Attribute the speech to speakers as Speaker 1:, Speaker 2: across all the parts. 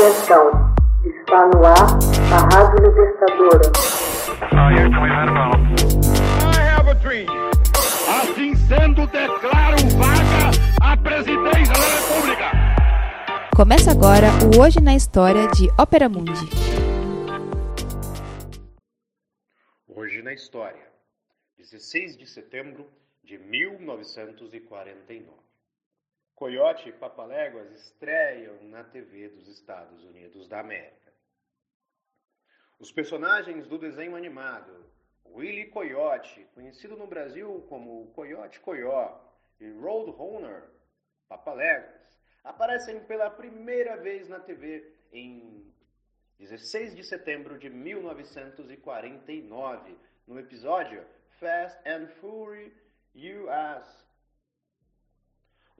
Speaker 1: Atenção, está no ar a Rádio Libertadora.
Speaker 2: Assim sendo, declaro vaga a presidência da República.
Speaker 3: Começa agora o Hoje na História de Ópera Mundi.
Speaker 4: Hoje na História, 16 de setembro de 1949. Coyote e Papaléguas estreiam na TV dos Estados Unidos da América. Os personagens do desenho animado, Willy Coyote, conhecido no Brasil como Coyote Coyó, e Roadrunner, Papaléguas, aparecem pela primeira vez na TV em 16 de setembro de 1949, no episódio Fast and Fury US.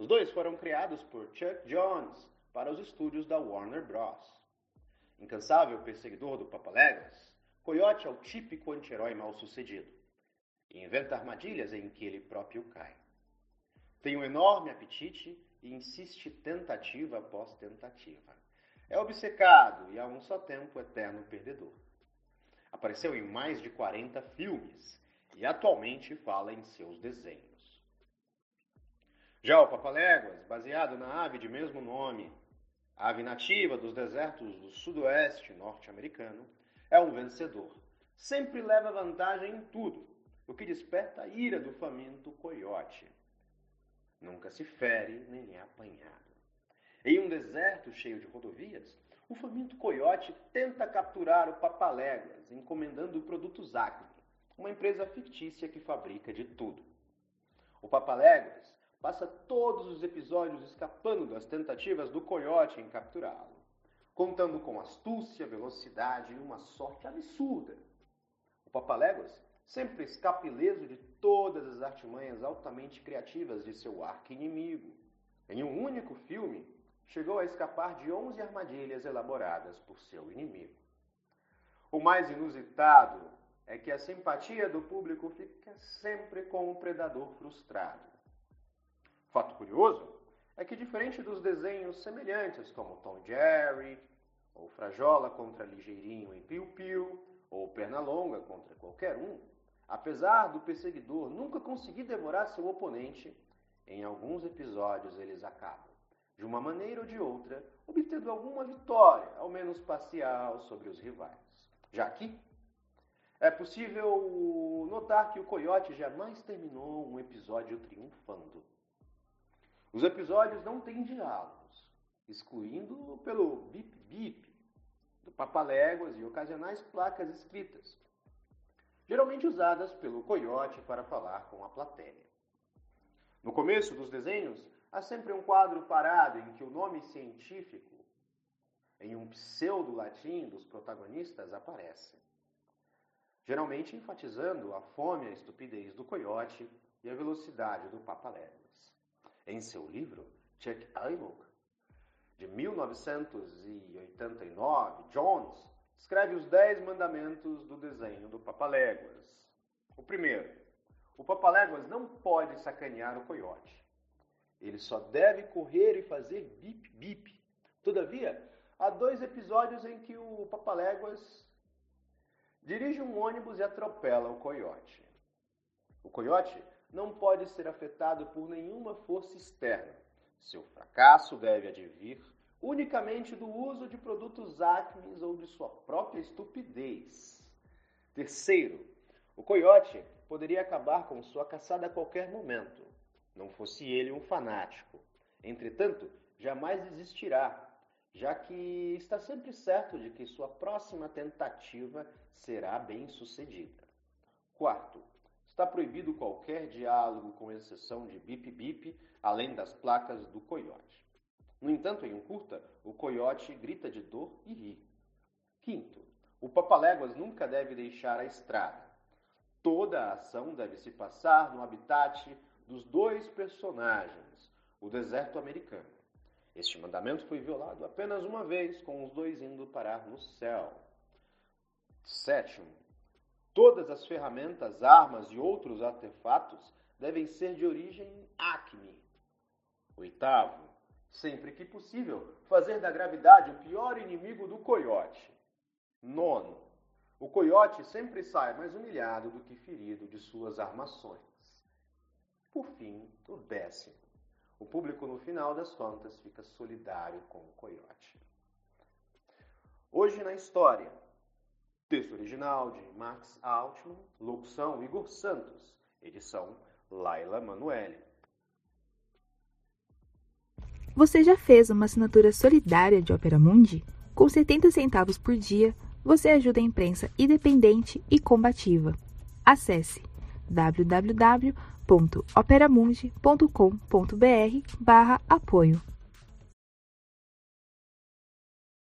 Speaker 4: Os dois foram criados por Chuck Jones para os estúdios da Warner Bros. Incansável perseguidor do Papaléguas, Coyote é o típico anti-herói mal-sucedido e inventa armadilhas em que ele próprio cai. Tem um enorme apetite e insiste tentativa após tentativa. É obcecado e, a um só tempo, eterno perdedor. Apareceu em mais de 40 filmes e atualmente fala em seus desenhos. Já o papaléguas, baseado na ave de mesmo nome, ave nativa dos desertos do sudoeste norte-americano, é um vencedor. Sempre leva vantagem em tudo, o que desperta a ira do faminto coiote. Nunca se fere nem é apanhado. Em um deserto cheio de rodovias, o faminto coiote tenta capturar o papaléguas, encomendando o produto uma empresa fictícia que fabrica de tudo. O papaléguas passa todos os episódios escapando das tentativas do coiote em capturá-lo, contando com astúcia, velocidade e uma sorte absurda. O Papaléguas sempre escapa ileso de todas as artimanhas altamente criativas de seu arqui-inimigo. Em um único filme, chegou a escapar de 11 armadilhas elaboradas por seu inimigo. O mais inusitado é que a simpatia do público fica sempre com o predador frustrado. Fato curioso é que, diferente dos desenhos semelhantes como Tom Jerry, ou Frajola contra Ligeirinho em Piu Piu, ou Pernalonga contra qualquer um, apesar do perseguidor nunca conseguir devorar seu oponente, em alguns episódios eles acabam, de uma maneira ou de outra, obtendo alguma vitória, ao menos parcial, sobre os rivais. Já aqui, é possível notar que o coiote jamais terminou um episódio triunfando. Os episódios não têm diálogos, excluindo pelo bip-bip do papaléguas e ocasionais placas escritas, geralmente usadas pelo coiote para falar com a plateia. No começo dos desenhos, há sempre um quadro parado em que o nome científico, em um pseudo-latim dos protagonistas, aparece, geralmente enfatizando a fome e a estupidez do coiote e a velocidade do papaléguas. Em seu livro, Chuck Aylock, de 1989, Jones escreve os Dez Mandamentos do desenho do Papaléguas. O primeiro, o Papaléguas não pode sacanear o coiote. Ele só deve correr e fazer bip-bip. Todavia, há dois episódios em que o Papaléguas dirige um ônibus e atropela o coiote. O coiote não pode ser afetado por nenhuma força externa. Seu fracasso deve advir unicamente do uso de produtos acmes ou de sua própria estupidez. Terceiro, o coiote poderia acabar com sua caçada a qualquer momento, não fosse ele um fanático. Entretanto, jamais desistirá, já que está sempre certo de que sua próxima tentativa será bem sucedida. Quarto, Está proibido qualquer diálogo, com exceção de bip-bip, além das placas do coiote. No entanto, em um curta, o coiote grita de dor e ri. Quinto, o papaléguas nunca deve deixar a estrada. Toda a ação deve se passar no habitat dos dois personagens, o deserto americano. Este mandamento foi violado apenas uma vez, com os dois indo parar no céu. Sétimo, Todas as ferramentas, armas e outros artefatos devem ser de origem Acme. Oitavo, Sempre que possível, fazer da gravidade o pior inimigo do coiote. Nono, o coiote sempre sai mais humilhado do que ferido de suas armações. Por fim, o décimo, o público no final das contas fica solidário com o coiote. Hoje na história, texto original de Max Altman, locução Igor Santos, edição Laila Manuelle.
Speaker 3: Você já fez uma assinatura solidária de Opera Mundi? Com 70 centavos por dia, você ajuda a imprensa independente e combativa. Acesse www.operamundi.com.br/apoio.